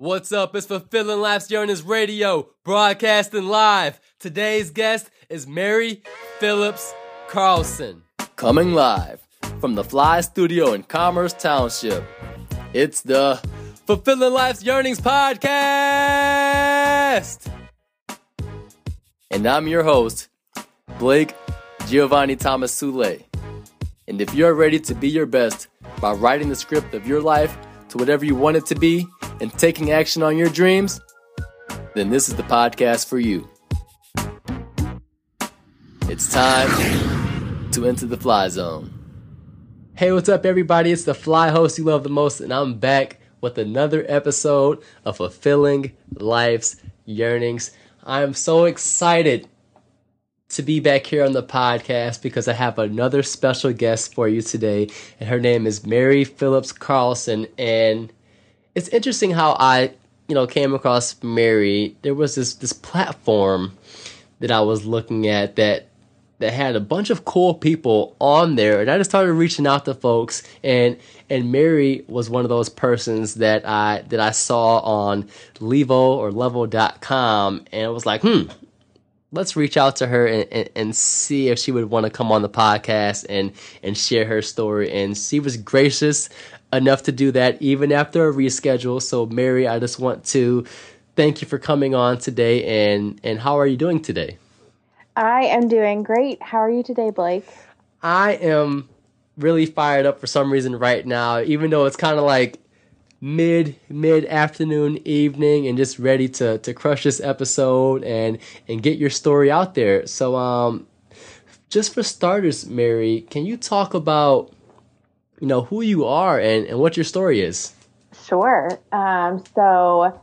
What's up? It's Fulfilling Life's Yearnings Radio, broadcasting live. Today's guest is Mary Phillips Carlson. Coming live from the Fly Studio in Commerce Township. It's the Fulfilling Life's Yearnings Podcast. And I'm your host, Blake Giovanni Thomas Sule. And if you're ready to be your best by writing the script of your life to whatever you want it to be and taking action on your dreams, then this is the podcast for you. It's time to enter the fly zone. Hey, what's up, everybody? It's the fly host you love the most, and I'm back with another episode of Fulfilling Life's Yearnings. I'm so excited to be back here on the podcast because I have another special guest for you today, and her name is Mary Phillips Carlson. And it's interesting how I, you know, came across Mary. There was this this platform that I was looking at that that had a bunch of cool people on there, and I just started reaching out to folks. and And Mary was one of those persons that I that I saw on Levo or Level.com, and I was like, hmm, let's reach out to her and, and, and, see if she would want to come on the podcast and and share her story. And she was gracious enough to do that even after a reschedule. So mary i just want to thank you for coming on today. And and how are you doing today? I am doing great. How are you today blake? I am really fired up for some reason right now even though it's kind of like mid mid afternoon evening and just ready to to crush this episode and and get your story out there. So um just for starters mary can you talk about you know who you are and and what your story is? Sure. Um so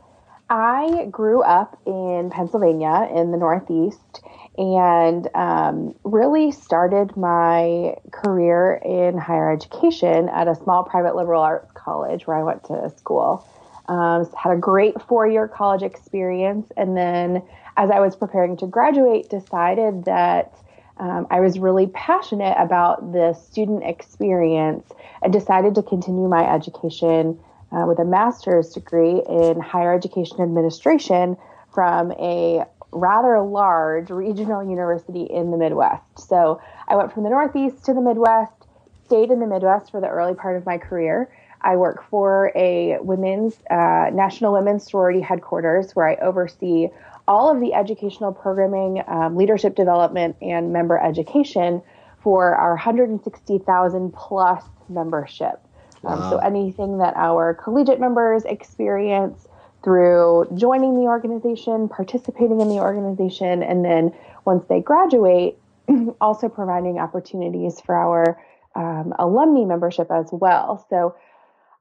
i grew up in pennsylvania in the northeast and um, really started my career in higher education at a small private liberal arts college where I went to school. Um, had a great four year college experience, and then as I was preparing to graduate, decided that um, I was really passionate about the student experience and decided to continue my education uh, with a master's degree in higher education administration from a rather large regional university in the Midwest. So I went from the Northeast to the Midwest, stayed in the Midwest for the early part of my career. I work for a women's uh, national women's sorority headquarters where I oversee all of the educational programming, um, leadership development, and member education for our 160,000 plus membership. Um. So anything that our collegiate members experience, through joining the organization, participating in the organization, and then once they graduate, also providing opportunities for our um, alumni membership as well. So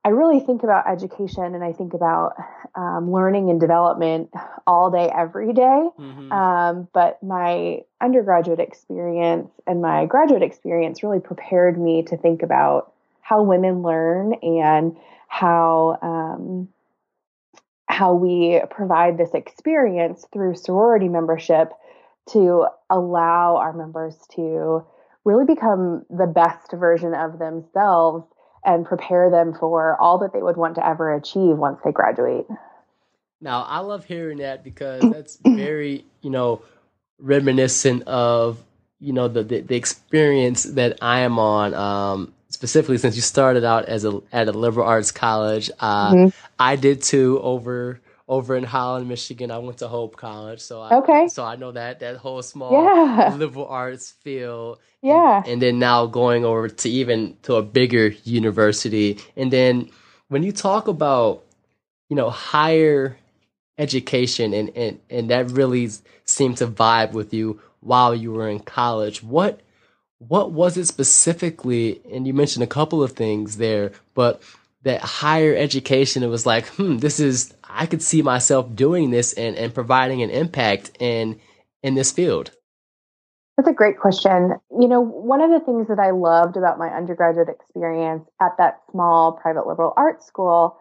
I really think about education and I think about um, learning and development all day, every day. Mm-hmm. Um, but my undergraduate experience and my graduate experience really prepared me to think about how women learn and how um, how we provide this experience through sorority membership to allow our members to really become the best version of themselves and prepare them for all that they would want to ever achieve once they graduate. Now, I love hearing that because that's very, you know, reminiscent of, you know, the, the, the experience that I am on. Um, specifically since you started out as a at a liberal arts college. Uh, mm-hmm. I did too over over in Holland, Michigan. I went to Hope College, so I, okay, so I know that that whole small yeah. liberal arts field. Yeah, and, and then now going over to even to a bigger university, and then when you talk about you know higher education and and and that really seemed to vibe with you while you were in college. What what was it specifically? And you mentioned a couple of things there, but that higher education, it was like, hmm, this is, I could see myself doing this and, and providing an impact in, in this field. That's a great question. You know, one of the things that I loved about my undergraduate experience at that small private liberal arts school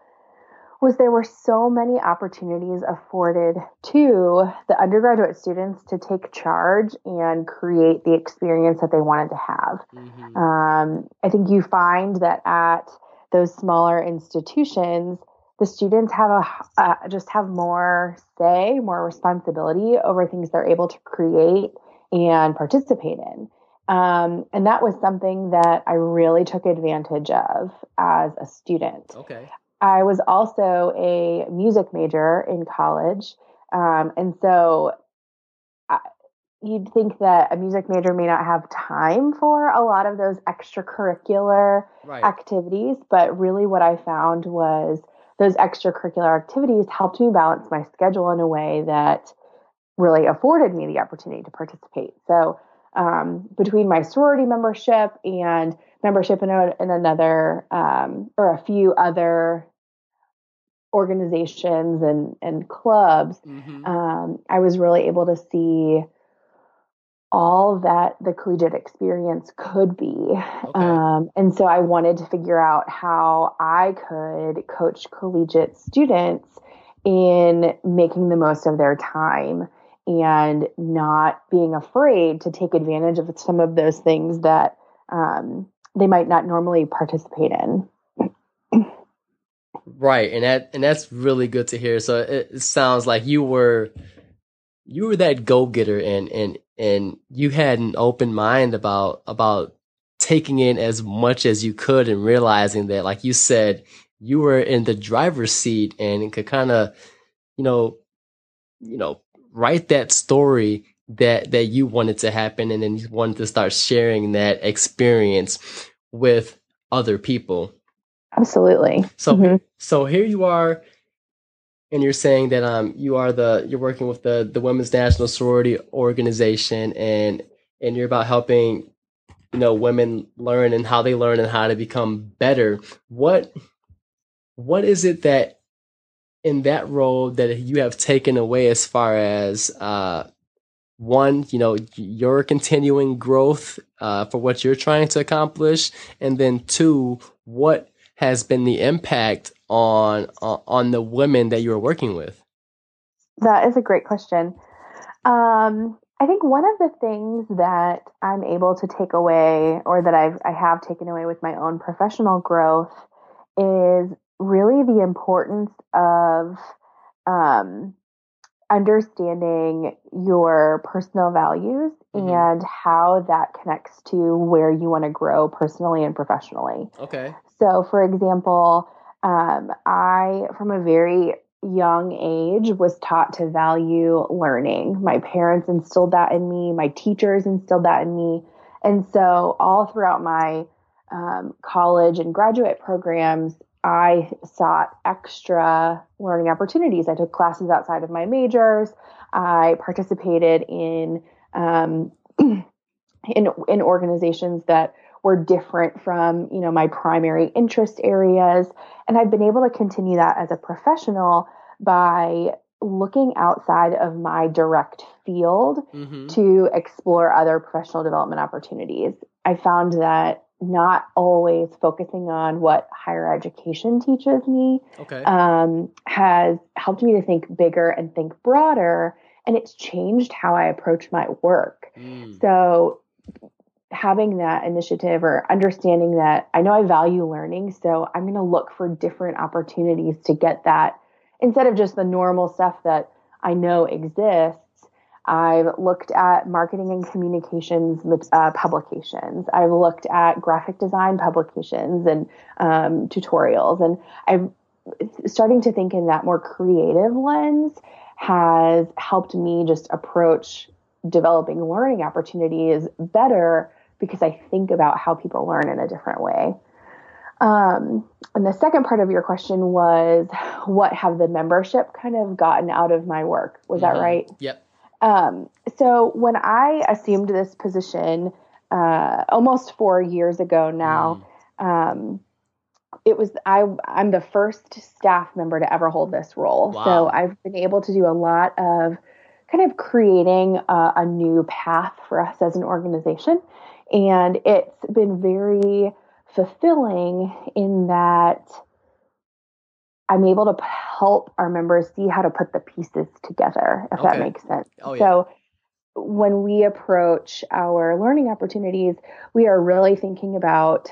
was there were so many opportunities afforded to the undergraduate students to take charge and create the experience that they wanted to have. Mm-hmm. Um, I think you find that at those smaller institutions, the students have a uh, just have more say, more responsibility over things they're able to create and participate in. Um, and that was something that I really took advantage of as a student. Okay. I was also a music major in college. Um, and so you'd think that a music major may not have time for a lot of those extracurricular Right. activities, but really what I found was those extracurricular activities helped me balance my schedule in a way that really afforded me the opportunity to participate. So, um, between my sorority membership and membership in, a, in another um, or a few other organizations and, and clubs, Mhm. um, I was really able to see all that the collegiate experience could be. Okay. Um, and so I wanted to figure out how I could coach collegiate students in making the most of their time and not being afraid to take advantage of some of those things that um, they might not normally participate in. Right, and that and that's really good to hear. So it, it sounds like you were you were that go getter, and and and you had an open mind about about taking in as much as you could, and realizing that, like you said, you were in the driver's seat and could kind of, you know, you know, write that story that that you wanted to happen, and then you wanted to start sharing that experience with other people. Absolutely. So Mhm. so here you are and you're saying that um you are the you're working with the the Women's National Sorority Organization and and you're about helping you know women learn and how they learn and how to become better. What what is it that in that role that you have taken away as far as uh one, you know, your continuing growth uh, for what you're trying to accomplish, and then two, what has been the impact on on on the women that you're working with? That is a great question. Um, I think one of the things that I'm able to take away, or that I've I have taken away with my own professional growth, is really the importance of um, understanding your personal values Mhm. and how that connects to where you want to grow personally and professionally. Okay. So, for example, um, I, from a very young age, was taught to value learning. My parents instilled that in me, my teachers instilled that in me. And so, all throughout my um, college and graduate programs, I sought extra learning opportunities. I took classes outside of my majors. I participated in um, in in organizations that were different from you know my primary interest areas and i've been able to continue that as a professional by looking outside of my direct field Mm-hmm. to explore other professional development opportunities i found that not always focusing on what higher education teaches me Okay. um, has helped me to think bigger and think broader and it's changed how i approach my work Mm. so having that initiative or understanding that I know I value learning, so I'm going to look for different opportunities to get that instead of just the normal stuff that I know exists. I've looked at marketing and communications uh, publications. I've looked at graphic design publications and um, tutorials, and I'm starting to think in that more creative lens has helped me just approach developing learning opportunities better because I think about how people learn in a different way. Um, and the second part of your question was what have the membership kind of gotten out of my work? Was that Mhm. right? Yep. Um, so when I assumed this position uh, almost four years ago now, Mm. um, it was I I'm the first staff member to ever hold this role. Wow. So I've been able to do a lot of kind of creating a, a new path for us as an organization, and it's been very fulfilling in that I'm able to help our members see how to put the pieces together, if that makes sense. Oh, yeah. So when we approach our learning opportunities, we are really thinking about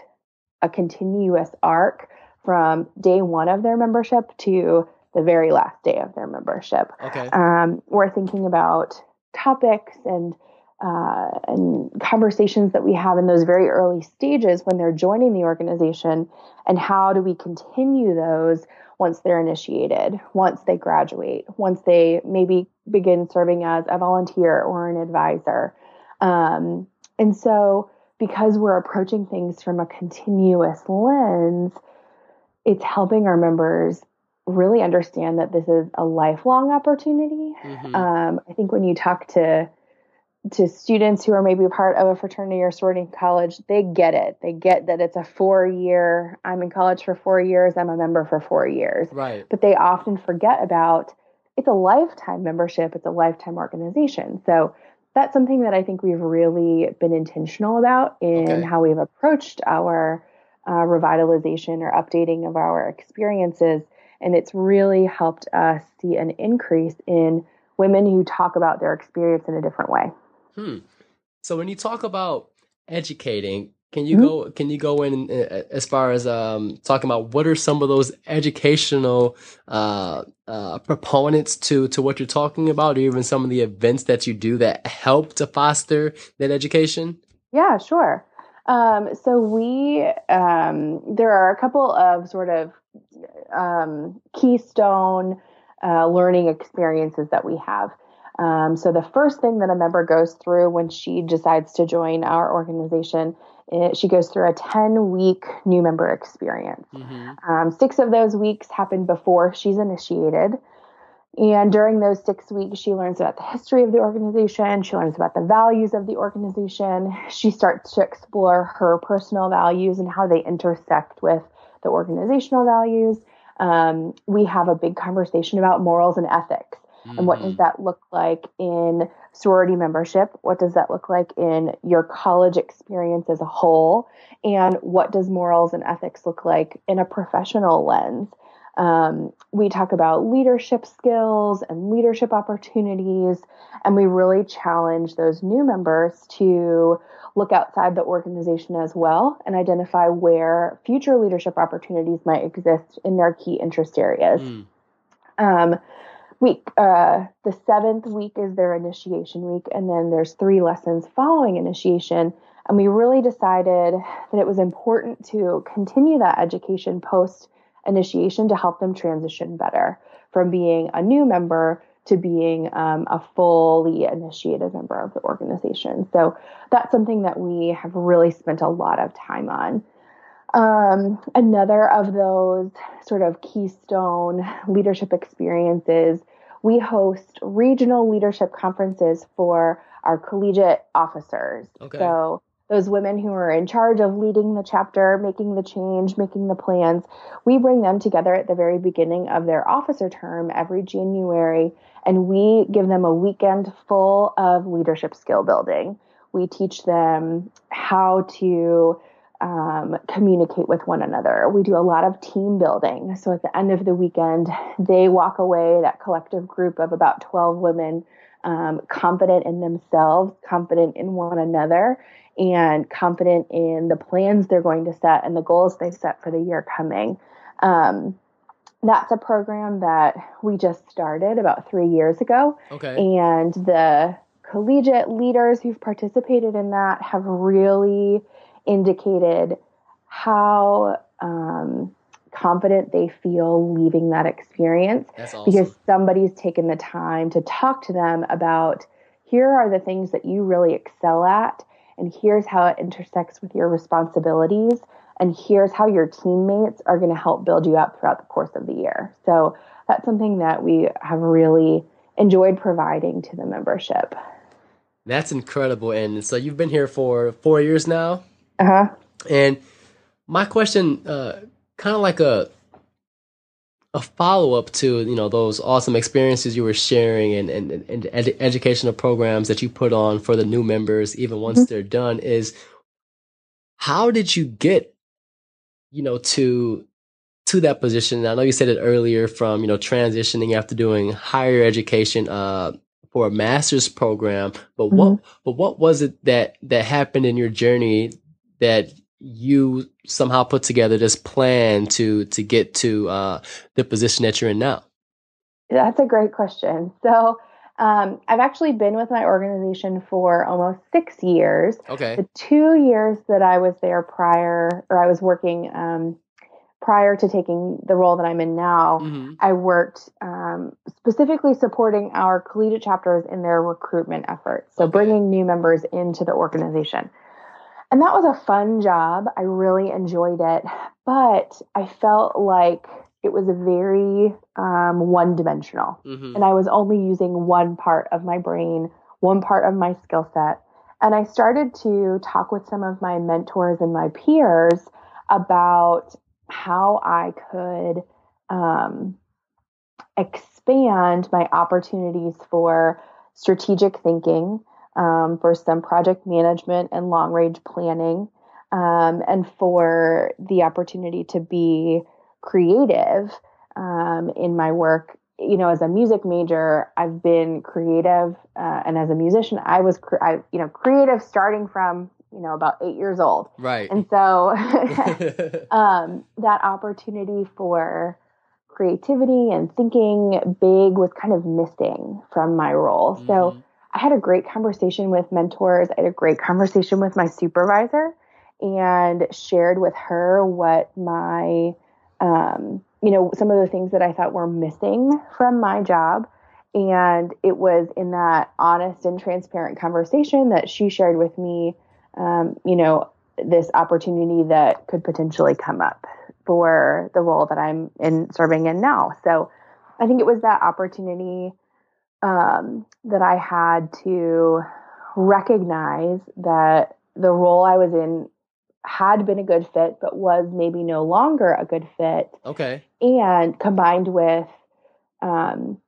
a continuous arc from day one of their membership to the very last day of their membership. Okay. Um, we're thinking about topics and uh, and conversations that we have in those very early stages when they're joining the organization, and how do we continue those once they're initiated, once they graduate, once they maybe begin serving as a volunteer or an advisor. Um, and so, because we're approaching things from a continuous lens, it's helping our members really understand that this is a lifelong opportunity. Mm-hmm. Um, I think when you talk to to students who are maybe part of a fraternity or sorority in college, they get it. They get that it's a four year, I'm in college for four years, I'm a member for four years. Right. But they often forget about it's a lifetime membership, it's a lifetime organization. So that's something that I think we've really been intentional about in okay. how we've approached our uh, revitalization or updating of our experiences. And it's really helped us see an increase in women who talk about their experience in a different way. Hmm. So when you talk about educating, can you mm-hmm. go can you go in uh, as far as um, talking about what are some of those educational uh, uh, proponents to to what you're talking about, or even some of the events that you do that help to foster that education? Yeah, sure. Um, so we um, there are a couple of sort of um, keystone uh, learning experiences that we have. Um, so the first thing that a member goes through when she decides to join our organization, it, she goes through a 10 week new member experience. Mm-hmm. Um, six of those weeks happen before she's initiated. And during those six weeks, she learns about the history of the organization. She learns about the values of the organization. She starts to explore her personal values and how they intersect with the organizational values. Um, we have a big conversation about morals and ethics. Mm-hmm. And what does mm-hmm. that look like in sorority membership? What does that look like in your college experience as a whole? And what does morals and ethics look like in a professional lens? Um, we talk about leadership skills and leadership opportunities, and we really challenge those new members to look outside the organization as well and identify where future leadership opportunities might exist in their key interest areas. Mm. Um, week. Uh, the seventh week is their initiation week, and then there's three lessons following initiation. And we really decided that it was important to continue that education post initiation to help them transition better from being a new member to being um, a fully initiated member of the organization. So that's something that we have really spent a lot of time on. Um, another of those sort of keystone leadership experiences, we host regional leadership conferences for our collegiate officers. Okay. So those women who are in charge of leading the chapter, making the change, making the plans, we bring them together at the very beginning of their officer term every January, and we give them a weekend full of leadership skill building. We teach them how to um, communicate with one another. We do a lot of team building. So at the end of the weekend, they walk away, that collective group of about 12 women, um, confident in themselves, confident in one another, and confident in the plans they're going to set and the goals they've set for the year coming. Um, that's a program that we just started about three years ago. Okay. And the collegiate leaders who've participated in that have really indicated how um, confident they feel leaving that experience. Awesome. because somebody's taken the time to talk to them about here are the things that you really excel at and here's how it intersects with your responsibilities and here's how your teammates are going to help build you up throughout the course of the year. So that's something that we have really enjoyed providing to the membership. That's incredible and so you've been here for four years now uh huh. And my question, uh, kind of like a a follow up to you know those awesome experiences you were sharing and and, and ed- educational programs that you put on for the new members, even once mm-hmm. they're done, is how did you get you know to to that position? I know you said it earlier from you know transitioning after doing higher education. Uh, for a master's program, but mm-hmm. what but what was it that that happened in your journey that you somehow put together this plan to to get to uh, the position that you're in now? That's a great question. So um, I've actually been with my organization for almost six years. Okay. The two years that I was there prior, or I was working um, prior to taking the role that I'm in now, mm-hmm. I worked um, specifically supporting our collegiate chapters in their recruitment efforts. So okay. bringing new members into the organization. And that was a fun job. I really enjoyed it. But I felt like it was very um, one dimensional. Mm-hmm. And I was only using one part of my brain, one part of my skill set. And I started to talk with some of my mentors and my peers about how I could um, expand my opportunities for strategic thinking, um, for some project management and long range planning, um, and for the opportunity to be creative um, in my work. You know, as a music major, I've been creative, uh, and as a musician, I was, cre- I, you know, creative starting from you know about eight years old. Right. And so, um, that opportunity for creativity and thinking big was kind of missing from my role. Mm-hmm. I had a great conversation with mentors. I had a great conversation with my supervisor and shared with her what my um, you know, some of the things that I thought were missing from my job. And it was in that honest and transparent conversation that she shared with me, um, you know, this opportunity that could potentially come up for the role that I'm in serving in now. So I think it was that opportunity um, that I had to recognize that the role I was in had been a good fit, but was maybe no longer a good fit. Okay. And combined with um,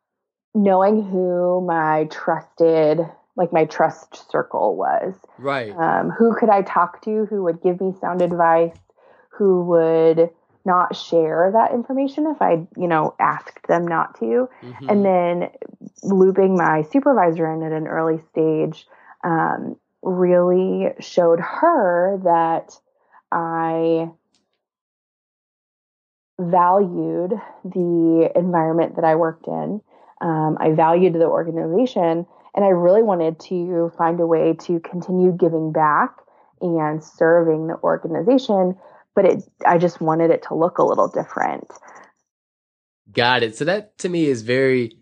knowing who my trusted, like my trust circle was. Right. Um, who could I talk to who would give me sound advice, who would not share that information if I, you know, asked them not to. Mm-hmm. And then looping my supervisor in at an early stage um, really showed her that I valued the environment that I worked in. Um, I valued the organization, and I really wanted to find a way to continue giving back and serving the organization. But it, I just wanted it to look a little different. Got it. So that to me is very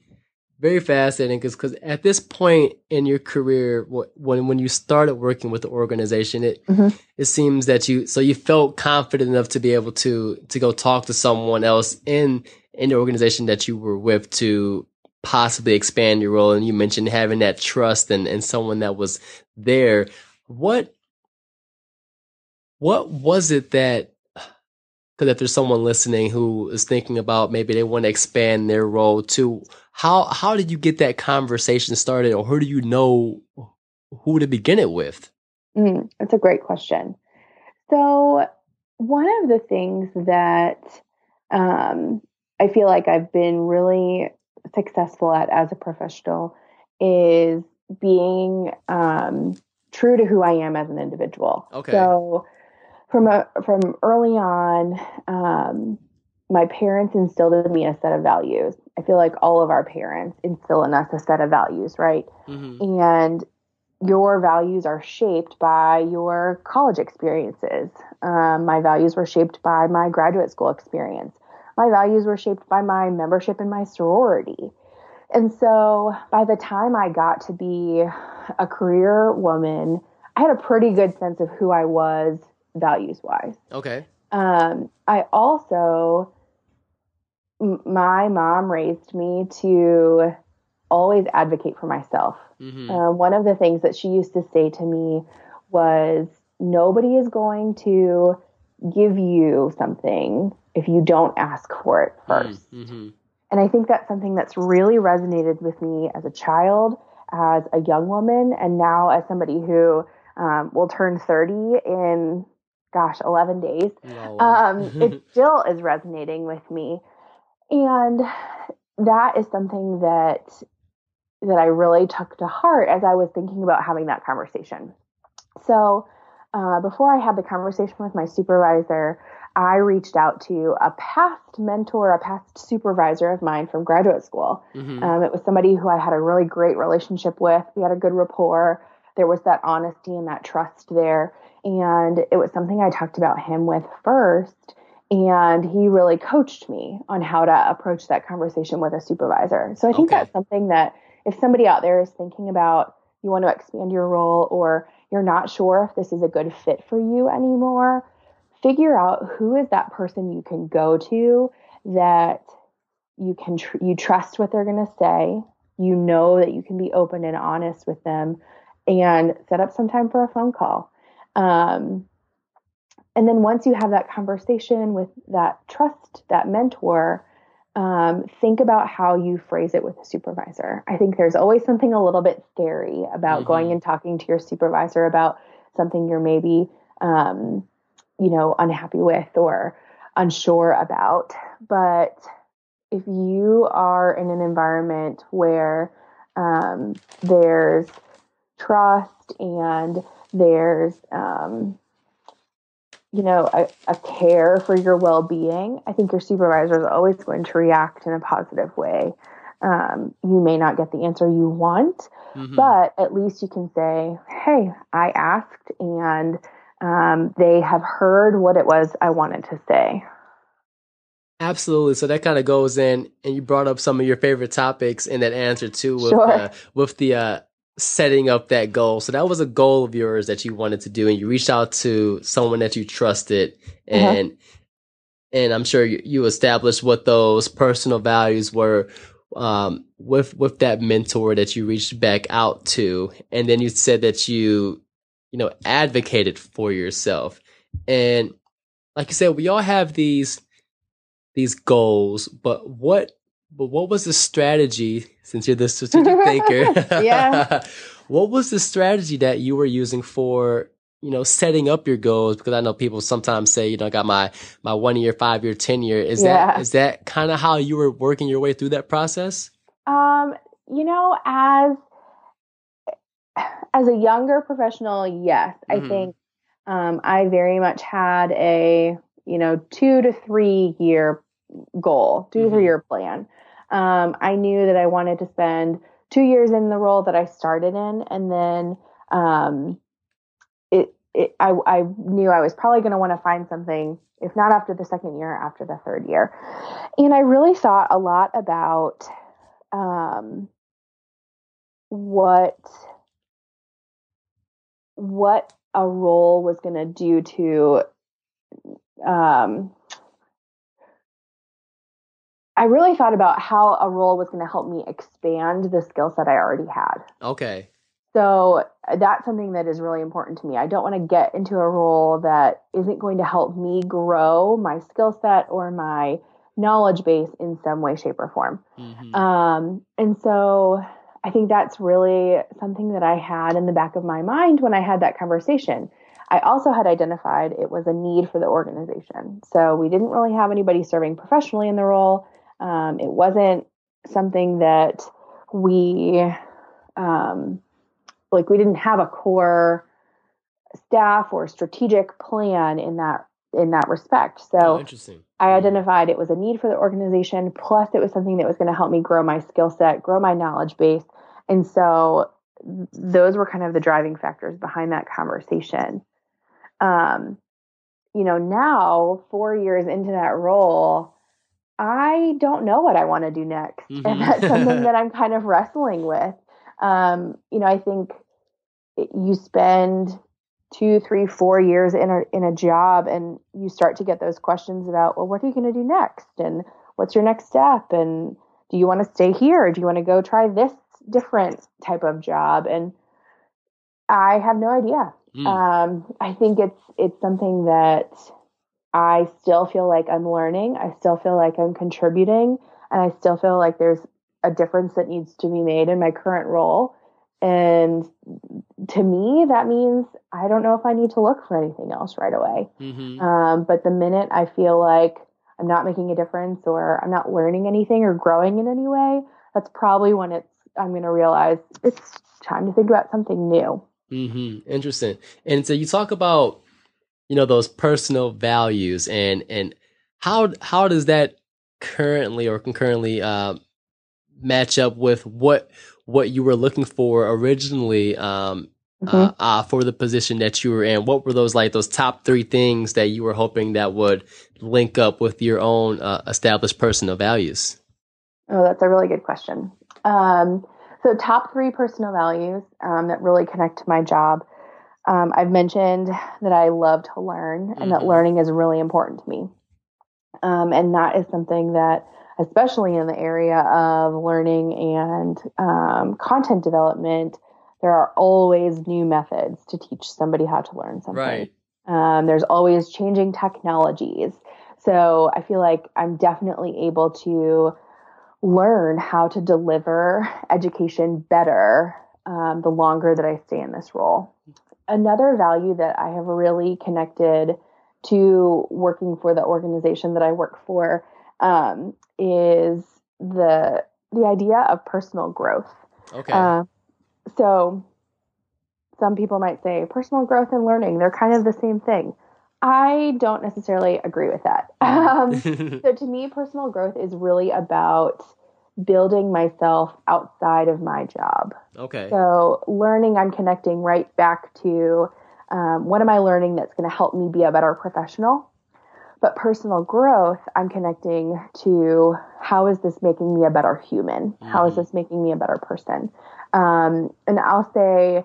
very fascinating because because at this point in your career when when you started working with the organization it mm-hmm. it seems that you so you felt confident enough to be able to to go talk to someone else in in the organization that you were with to possibly expand your role and you mentioned having that trust and and someone that was there what what was it that because if there's someone listening who is thinking about maybe they want to expand their role to how how did you get that conversation started or who do you know who to begin it with? Mm, that's a great question. So one of the things that um, i feel like i've been really successful at as a professional is being um, true to who i am as an individual. Okay. So from a, from early on, um, my parents instilled in me a set of values. I feel like all of our parents instill in us a set of values, right? Mm-hmm. And your values are shaped by your college experiences. Um, my values were shaped by my graduate school experience. My values were shaped by my membership in my sorority. And so by the time I got to be a career woman, I had a pretty good sense of who I was values wise. Okay. Um, I also, m- my mom raised me to always advocate for myself. Mm-hmm. Uh, one of the things that she used to say to me was, nobody is going to give you something if you don't ask for it 1st mm-hmm. And I think that's something that's really resonated with me as a child, as a young woman, and now as somebody who um, will turn 30 in gosh, 11 days, oh. um, it still is resonating with me. And that is something that that I really took to heart as I was thinking about having that conversation. So, uh, before I had the conversation with my supervisor, I reached out to a past mentor, a past supervisor of mine from graduate school. Mm-hmm. Um, it was somebody who I had a really great relationship with. We had a good rapport. There was that honesty and that trust there. And it was something I talked about him with first. And he really coached me on how to approach that conversation with a supervisor. So I think okay. that's something that if somebody out there is thinking about you want to expand your role or you're not sure if this is a good fit for you anymore, figure out who is that person you can go to that you can tr- you trust what they're going to say you know that you can be open and honest with them and set up some time for a phone call um, and then once you have that conversation with that trust that mentor um, think about how you phrase it with a supervisor i think there's always something a little bit scary about mm-hmm. going and talking to your supervisor about something you're maybe um, you know, unhappy with or unsure about. But if you are in an environment where um, there's trust and there's, um, you know, a, a, care for your well being, I think your supervisor is always going to react in a positive way. Um, you may not get the answer you want, mm-hmm. but at least you can say, Hey, I asked and um, they have heard what it was I wanted to say. Absolutely. So that kind of goes in, and you brought up some of your favorite topics in that answer too, with sure. uh, with the uh, setting up that goal. So that was a goal of yours that you wanted to do, and you reached out to someone that you trusted, uh-huh. and uh-huh. and I'm sure you, you established what those personal values were um, with with that mentor that you reached back out to, and then you said that you you know, advocated for yourself. And like you said, we all have these these goals, but what but what was the strategy since you're the strategic thinker? yeah. what was the strategy that you were using for you know setting up your goals because i know people sometimes say you know i got my my one year five year ten year is yeah. that is that kind of how you were working your way through that process um you know as as a younger professional, yes, mm-hmm. I think um, I very much had a you know two to three year goal, 2 mm-hmm. to three mm-hmm. year plan. Um, I knew that I wanted to spend two years in the role that I started in, and then um, it, it I, I knew I was probably going to want to find something, if not after the second year, after the third year. And I really thought a lot about um, what what a role was going to do to um, I really thought about how a role was going to help me expand the skill set I already had. Okay. So that's something that is really important to me. I don't want to get into a role that isn't going to help me grow my skill set or my knowledge base in some way, shape, or form. Mm-hmm. Um, and so I think that's really something that I had in the back of my mind when I had that conversation. I also had identified it was a need for the organization. So we didn't really have anybody serving professionally in the role. Um, it wasn't something that we, um, like, we didn't have a core staff or strategic plan in that in that respect. So oh, interesting. I identified it was a need for the organization, plus it was something that was going to help me grow my skill set, grow my knowledge base, and so those were kind of the driving factors behind that conversation. Um, you know, now, four years into that role, I don't know what I want to do next. Mm-hmm. And that's something that I'm kind of wrestling with. Um, you know, I think you spend two, three, four years in a in a job and you start to get those questions about, well, what are you going to do next? And what's your next step? And do you want to stay here? Do you want to go try this different type of job and I have no idea. Mm. Um, I think it's it's something that I still feel like I'm learning. I still feel like I'm contributing, and I still feel like there's a difference that needs to be made in my current role. And to me, that means I don't know if I need to look for anything else right away. Mm-hmm. Um, but the minute I feel like I'm not making a difference or I'm not learning anything or growing in any way, that's probably when it's I'm going to realize it's time to think about something new. Mm-hmm. Interesting. And so you talk about, you know, those personal values and and how how does that currently or concurrently uh, match up with what what you were looking for originally um, mm-hmm. uh, uh, for the position that you were in? What were those like those top three things that you were hoping that would link up with your own uh, established personal values? Oh, that's a really good question. Um, so, top three personal values um, that really connect to my job. Um, I've mentioned that I love to learn and mm-hmm. that learning is really important to me. Um, and that is something that, especially in the area of learning and um, content development, there are always new methods to teach somebody how to learn something. Right. Um, there's always changing technologies. So I feel like I'm definitely able to learn how to deliver education better um, the longer that I stay in this role. Another value that I have really connected to working for the organization that I work for um, is the the idea of personal growth. Okay. Uh, so some people might say personal growth and learning they're kind of the same thing. I don't necessarily agree with that. Um, so to me, personal growth is really about building myself outside of my job. Okay. So learning, I'm connecting right back to um, what am I learning that's going to help me be a better professional? But personal growth, I'm connecting to how is this making me a better human? Mm-hmm. How is mm-hmm. this making me a better person? Um, and I'll say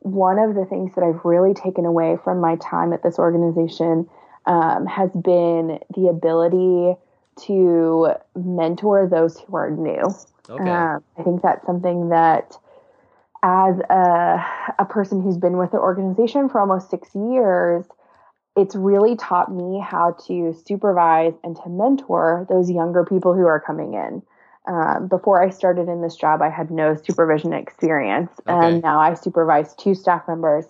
one of the things that I've really taken away from my time at this organization um, has been the ability to mentor those who are new. Okay. Um, I think that's something that as a, a person who's been with the organization for almost six years, it's really taught me how to supervise and to mentor those younger people who are coming in. Um, before I started in this job, I had no supervision experience, okay. and now I supervise two staff members.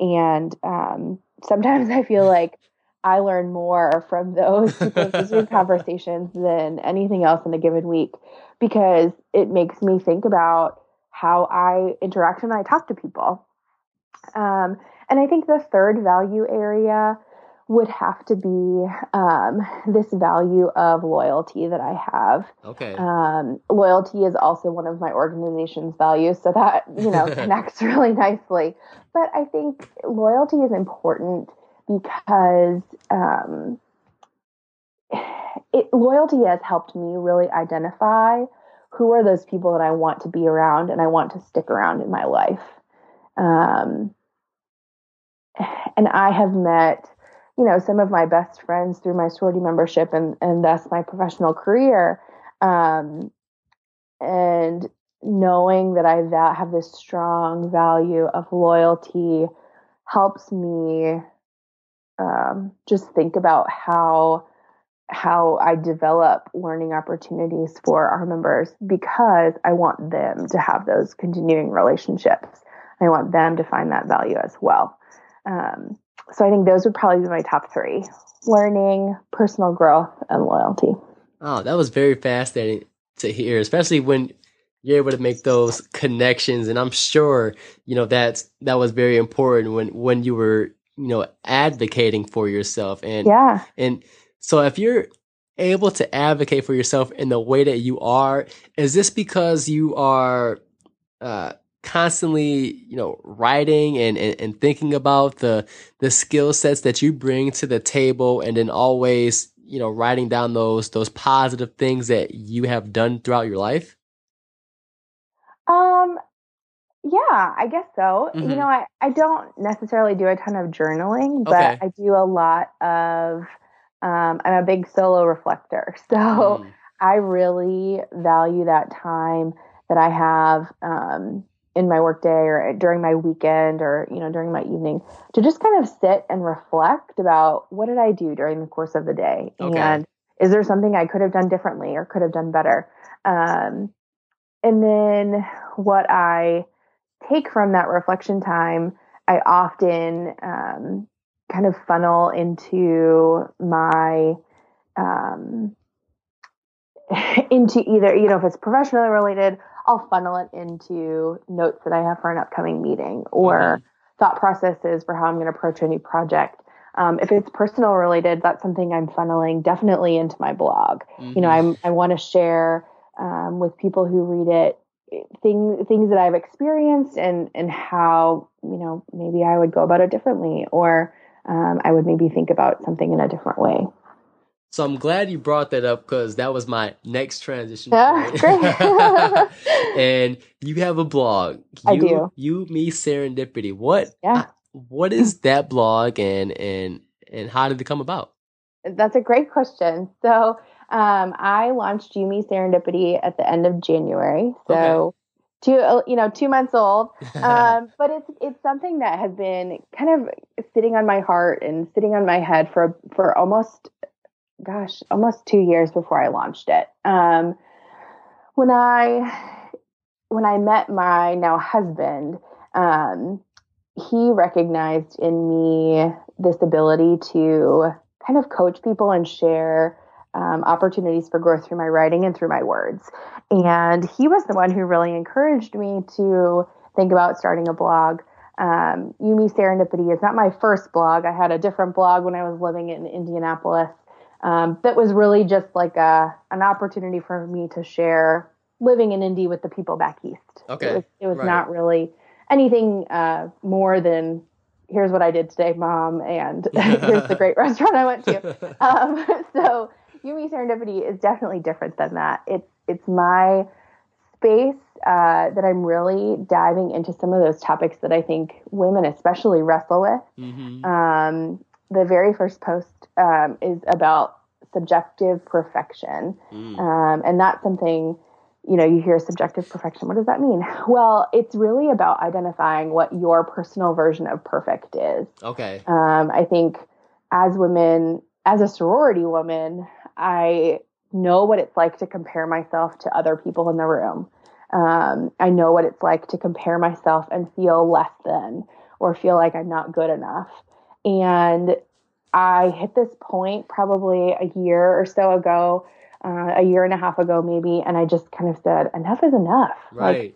And um, sometimes I feel like I learn more from those conversations than anything else in a given week because it makes me think about how I interact and I talk to people. Um, and I think the third value area would have to be um, this value of loyalty that I have. Okay. Um, loyalty is also one of my organization's values, so that you know connects really nicely. But I think loyalty is important because um, it, loyalty has helped me really identify who are those people that I want to be around and I want to stick around in my life. Um, and I have met, you know, some of my best friends through my sorority membership and, and thus my professional career. Um, and knowing that I va- have this strong value of loyalty helps me um, just think about how how I develop learning opportunities for our members because I want them to have those continuing relationships. I want them to find that value as well. Um, so I think those would probably be my top three learning, personal growth, and loyalty. Oh, that was very fascinating to hear, especially when you're able to make those connections. And I'm sure, you know, that's, that was very important when, when you were, you know, advocating for yourself and, yeah. And, so if you're able to advocate for yourself in the way that you are, is this because you are uh, constantly, you know, writing and, and, and thinking about the the skill sets that you bring to the table, and then always, you know, writing down those those positive things that you have done throughout your life? Um, yeah, I guess so. Mm-hmm. You know, I, I don't necessarily do a ton of journaling, but okay. I do a lot of um, I'm a big solo reflector. So mm. I really value that time that I have um, in my workday or during my weekend or, you know, during my evening to just kind of sit and reflect about what did I do during the course of the day? Okay. And is there something I could have done differently or could have done better? Um, and then what I take from that reflection time, I often um, kind of funnel into my um, into either you know if it's professionally related i'll funnel it into notes that i have for an upcoming meeting or thought processes for how I'm going to approach a new project. Um, if it's personal related, that's something I'm funneling definitely into my blog. Mm-hmm. You know, mm-hmm. I'm, I want to share um, with people who read it things things that I've experienced and and how you know maybe I would go about it differently or um, I would maybe think about something in a different way. So I'm glad you brought that up because that was my next transition. Yeah, and you have a blog. You, I do. You, me, serendipity. What? Yeah. What is that blog, and and and how did it come about? That's a great question. So um, I launched You Me Serendipity at the end of January. So. Okay two uh, you know two months old um, but it's it's something that has been kind of sitting on my heart and sitting on my head for for almost gosh almost two years before i launched it um, when i when i met my now husband um, he recognized in me this ability to kind of coach people and share um, opportunities for growth through my writing and through my words. And he was the one who really encouraged me to think about starting a blog. Um, You Me Serendipity is not my first blog. I had a different blog when I was living in Indianapolis um, that was really just like a an opportunity for me to share living in Indy with the people back east. Okay, it was, it was right. not really anything uh, more than here's what I did today, mom, and here's the great restaurant I went to. Um, so You Me Serendipity is definitely different than that. It's it's my space uh, that I'm really diving into some of those topics that I think women especially wrestle with. Mm-hmm. Um, the very first post um, is about subjective perfection, mm. um, and that's something you know you hear subjective perfection. What does that mean? Well, it's really about identifying what your personal version of perfect is. Okay. Um, I think as women, as a sorority woman, I know what it's like to compare myself to other people in the room. Um, I know what it's like to compare myself and feel less than or feel like I'm not good enough. And I hit this point probably a year or so ago, uh, a year and a half ago, maybe, and I just kind of said, enough is enough. Right. Like,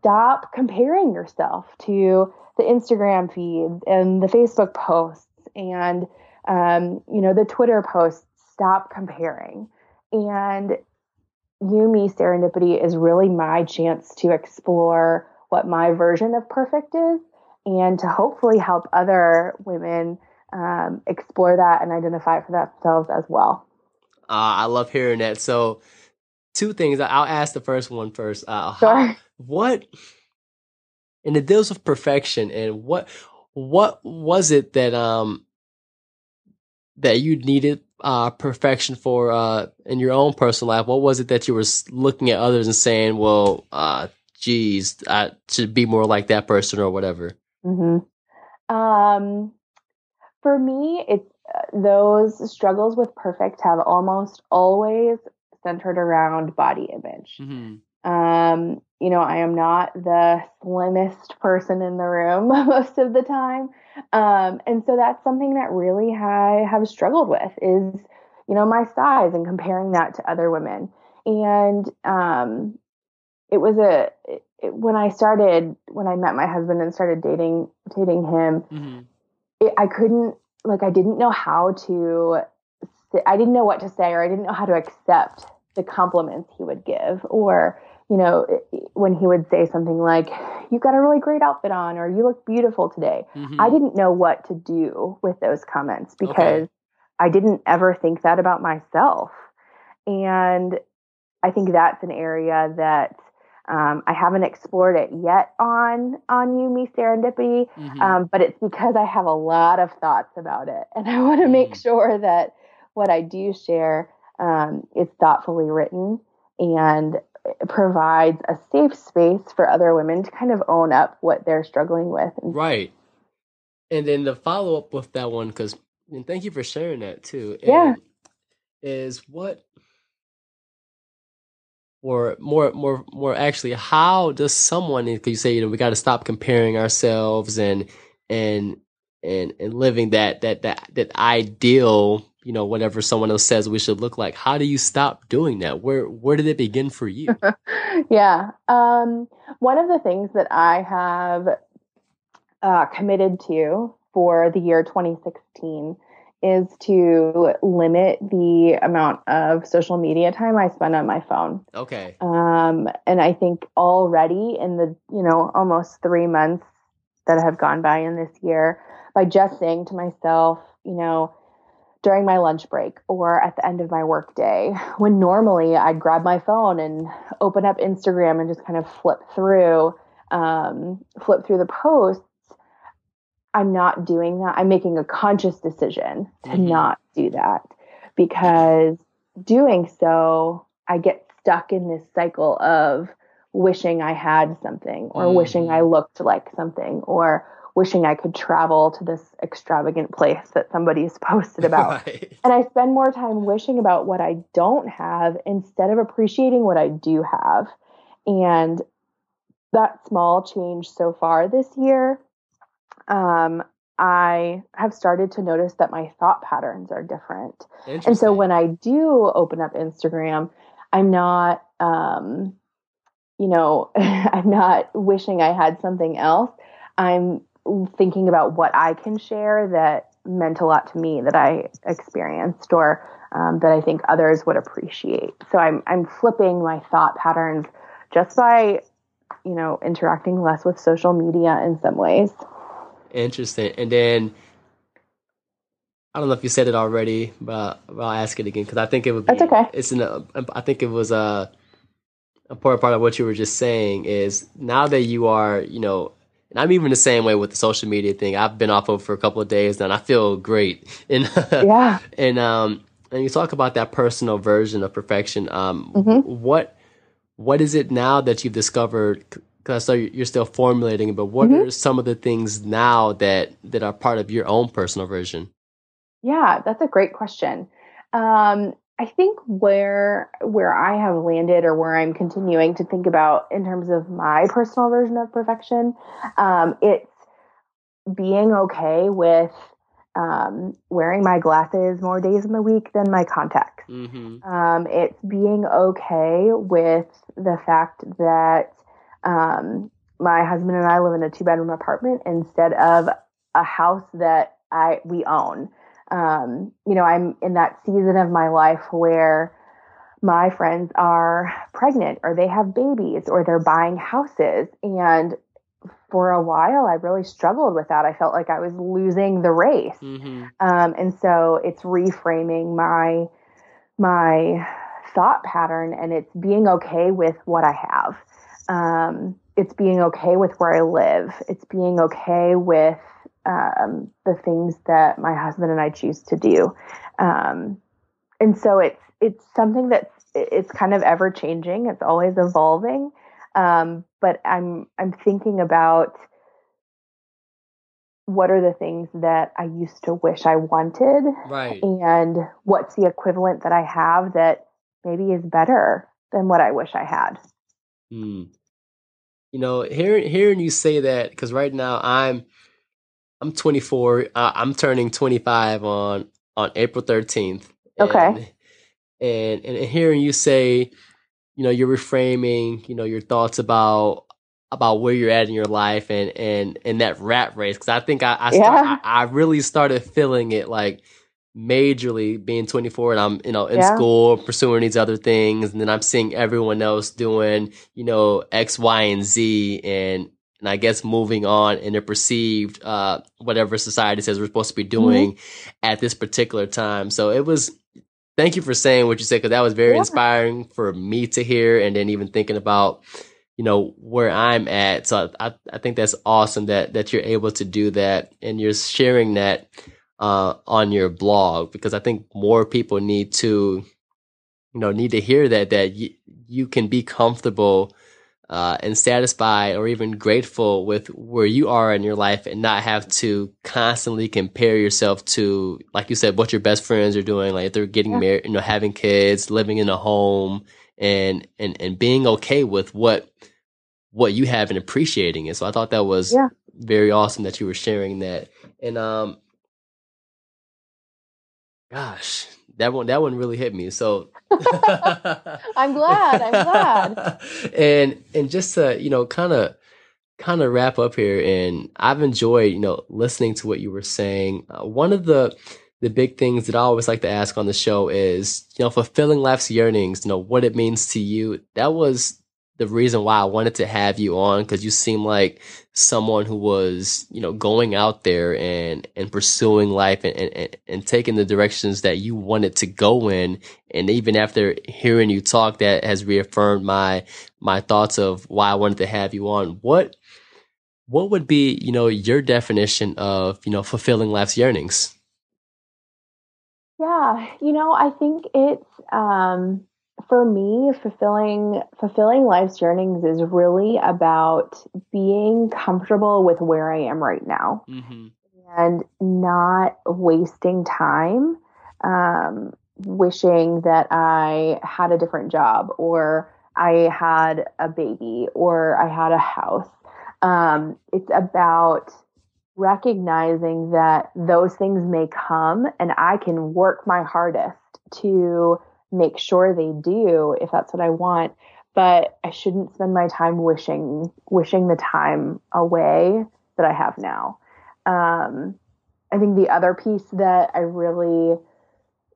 stop comparing yourself to the Instagram feeds and the Facebook posts and, um, you know, the Twitter posts stop comparing. And You Me Serendipity is really my chance to explore what my version of perfect is and to hopefully help other women um, explore that and identify it for themselves as well. Uh, I love hearing that. So, two things. I'll ask the first one first. Uh, sure. How, what, in the deals of perfection, and what, what was it that um that you needed uh, perfection for uh, in your own personal life? What was it that you were looking at others and saying, "Well, uh, geez, I should be more like that person" or whatever? Mm-hmm. Um, for me, it's uh, those struggles with perfect have almost always centered around body image. Mm-hmm. Um, you know, I am not the slimmest person in the room most of the time. Um, and so that's something that really I have struggled with is, you know, my size and comparing that to other women. And um, it was a it, when I started when I met my husband and started dating dating him, mm-hmm. it, I couldn't like I didn't know how to I didn't know what to say or I didn't know how to accept the compliments he would give or you know, when he would say something like, You've got a really great outfit on, or you look beautiful today, mm-hmm. I didn't know what to do with those comments because okay. I didn't ever think that about myself. And I think that's an area that um, I haven't explored it yet on on you, me serendipity, mm-hmm. um, but it's because I have a lot of thoughts about it, and I want to make mm. sure that what I do share um, is thoughtfully written and provides a safe space for other women to kind of own up what they're struggling with. Right. And then the follow up with that one, because and thank you for sharing that too. Yeah. Is what or more more more actually how does someone because you say you know we got to stop comparing ourselves and and and and living that that that that ideal you know whatever someone else says we should look like how do you stop doing that where where did it begin for you yeah um, one of the things that i have uh, committed to for the year 2016 is to limit the amount of social media time I spend on my phone. Okay. Um, and I think already in the, you know, almost three months that have gone by in this year, by just saying to myself, you know, during my lunch break or at the end of my work day, when normally I'd grab my phone and open up Instagram and just kind of flip through, um, flip through the posts I'm not doing that. I'm making a conscious decision to mm-hmm. not do that because doing so, I get stuck in this cycle of wishing I had something or mm-hmm. wishing I looked like something or wishing I could travel to this extravagant place that somebody's posted about. Right. And I spend more time wishing about what I don't have instead of appreciating what I do have. And that small change so far this year um, I have started to notice that my thought patterns are different. And so when I do open up Instagram, I'm not, um, you know, I'm not wishing I had something else. I'm thinking about what I can share that meant a lot to me that I experienced or um, that I think others would appreciate. So I'm I'm flipping my thought patterns just by, you know, interacting less with social media in some ways. Interesting. And then I don't know if you said it already, but, but I'll ask it again because I think it would be. That's okay. It's an. I think it was a important part of what you were just saying is now that you are, you know, and I'm even the same way with the social media thing. I've been off of for a couple of days now, and I feel great. And yeah, and um, and you talk about that personal version of perfection. Um, mm-hmm. what what is it now that you've discovered? because I saw you're still formulating, but what mm-hmm. are some of the things now that that are part of your own personal version? Yeah, that's a great question. Um, I think where where I have landed, or where I'm continuing to think about in terms of my personal version of perfection, um, it's being okay with um, wearing my glasses more days in the week than my contacts. Mm-hmm. Um, it's being okay with the fact that um, my husband and I live in a two bedroom apartment instead of a house that I we own. Um, you know, I'm in that season of my life where my friends are pregnant or they have babies or they're buying houses and for a while I really struggled with that. I felt like I was losing the race. Mm-hmm. Um, and so it's reframing my my thought pattern and it's being okay with what I have um, it's being okay with where I live. It's being okay with um, the things that my husband and I choose to do. Um, and so it's it's something that's it's kind of ever changing. It's always evolving. Um, but I'm I'm thinking about what are the things that I used to wish I wanted, right? And what's the equivalent that I have that maybe is better than what I wish I had. Hmm you know, hearing hearing you say that because right now I'm I'm 24. Uh, I'm turning 25 on on April 13th. Okay. And, and and hearing you say, you know, you're reframing, you know, your thoughts about about where you're at in your life and and and that rat race because I think I I, start. I I really started feeling it like majorly being 24 and I'm, you know, in yeah. school pursuing these other things. And then I'm seeing everyone else doing, you know, X, Y, and Z. And, and I guess moving on in their perceived, uh, whatever society says we're supposed to be doing mm-hmm. at this particular time. So it was, thank you for saying what you said, cause that was very yeah. inspiring for me to hear. And then even thinking about, you know, where I'm at. So I, I think that's awesome that, that you're able to do that and you're sharing that uh, on your blog because I think more people need to, you know, need to hear that that y- you can be comfortable uh, and satisfied or even grateful with where you are in your life and not have to constantly compare yourself to, like you said, what your best friends are doing, like if they're getting yeah. married, you know, having kids, living in a home, and and and being okay with what what you have and appreciating it. So I thought that was yeah. very awesome that you were sharing that. And um, Gosh, that one that one really hit me. So I'm glad. I'm glad. and and just to you know kind of kind of wrap up here, and I've enjoyed, you know, listening to what you were saying. Uh, one of the the big things that I always like to ask on the show is, you know, fulfilling life's yearnings, you know, what it means to you. That was the reason why I wanted to have you on because you seem like someone who was, you know, going out there and and pursuing life and, and and taking the directions that you wanted to go in. And even after hearing you talk, that has reaffirmed my my thoughts of why I wanted to have you on. What what would be, you know, your definition of, you know, fulfilling life's yearnings? Yeah, you know, I think it's um for me, fulfilling fulfilling life's yearnings is really about being comfortable with where I am right now mm-hmm. and not wasting time um, wishing that I had a different job or I had a baby or I had a house. Um, it's about recognizing that those things may come and I can work my hardest to make sure they do if that's what I want. But I shouldn't spend my time wishing wishing the time away that I have now. Um, I think the other piece that I really,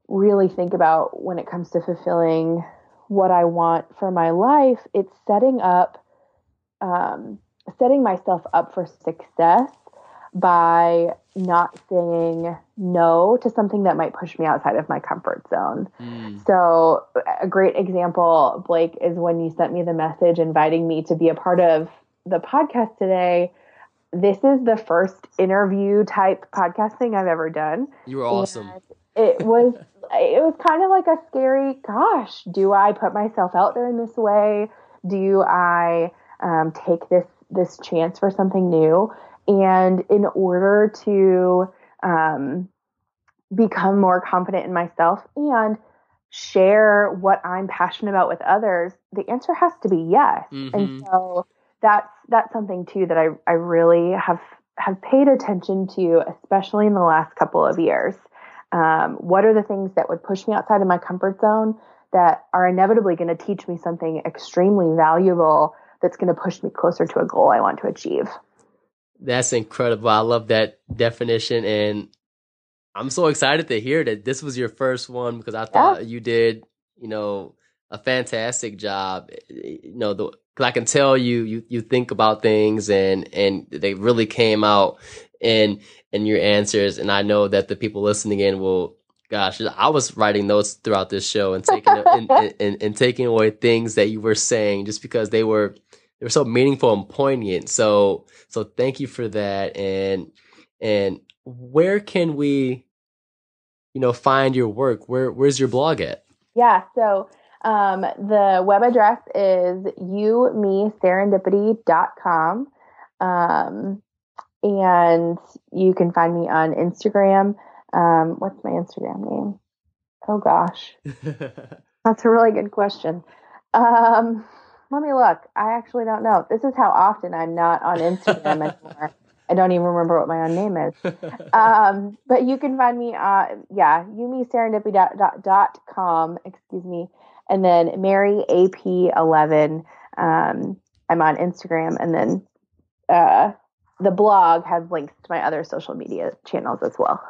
really think about when it comes to fulfilling what I want for my life, it's setting up, um, setting myself up for success by not saying no to something that might push me outside of my comfort zone. Mm. So, a great example, Blake, is when you sent me the message inviting me to be a part of the podcast today. This is the first interview type podcast thing I've ever done. You were awesome. And it was it was kind of like a scary gosh, do I put myself out there in this way? Do I um, take this this chance for something new? And in order to um, become more confident in myself and share what I'm passionate about with others, the answer has to be yes. Mm-hmm. And so that's that's something too that I, I really have have paid attention to, especially in the last couple of years. Um, what are the things that would push me outside of my comfort zone that are inevitably going to teach me something extremely valuable that's going to push me closer to a goal I want to achieve? That's incredible. I love that definition. And I'm so excited to hear that this was your first one because I thought yeah. you did, you know, a fantastic job. Eh, eh, you know, the, cause I can tell you, you, you think about things and, and they really came out in, in your answers. And I know that the people listening in will, gosh, I was writing notes throughout this show and taking, and, and, and taking away things that you were saying just because they were, they were so meaningful and poignant. So so thank you for that. And and where can we, you know, find your work? Where where's your blog at? Yeah. So um, the web address is you me serendipity.com. Um, and you can find me on Instagram. Um, what's my Instagram name? Oh gosh. That's a really good question. Um, let me look. I actually don't know. This is how often I'm not on Instagram anymore. I don't even remember what my own name is. Um, but you can find me, uh, yeah, youmeserendipity.com, excuse me. And then Mary AP11. Um, I'm on Instagram. And then uh, the blog has links to my other social media channels as well.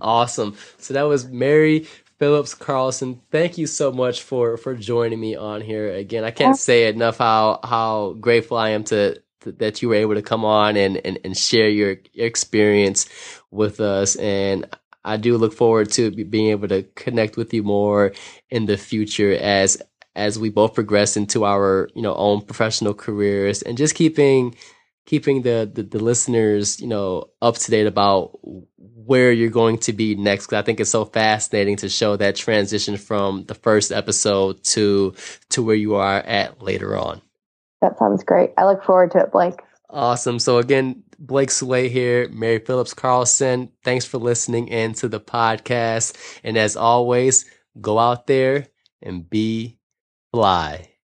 Awesome. So that was Mary Phillips Carlson, thank you so much for for joining me on here again. I can't say enough how how grateful I am to, to that you were able to come on and and, and share your, your experience with us and I do look forward to being able to connect with you more in the future as as we both progress into our you know own professional careers and just keeping keeping the, the, the listeners you know up to date about where you're going to be next. Cause I think it's so fascinating to show that transition from the first episode to to where you are at later on. That sounds great. I look forward to it, Blake. Awesome. So again, Blake Sway here, Mary Phillips Carlson. Thanks for listening in to the podcast. And as always, go out there and be fly.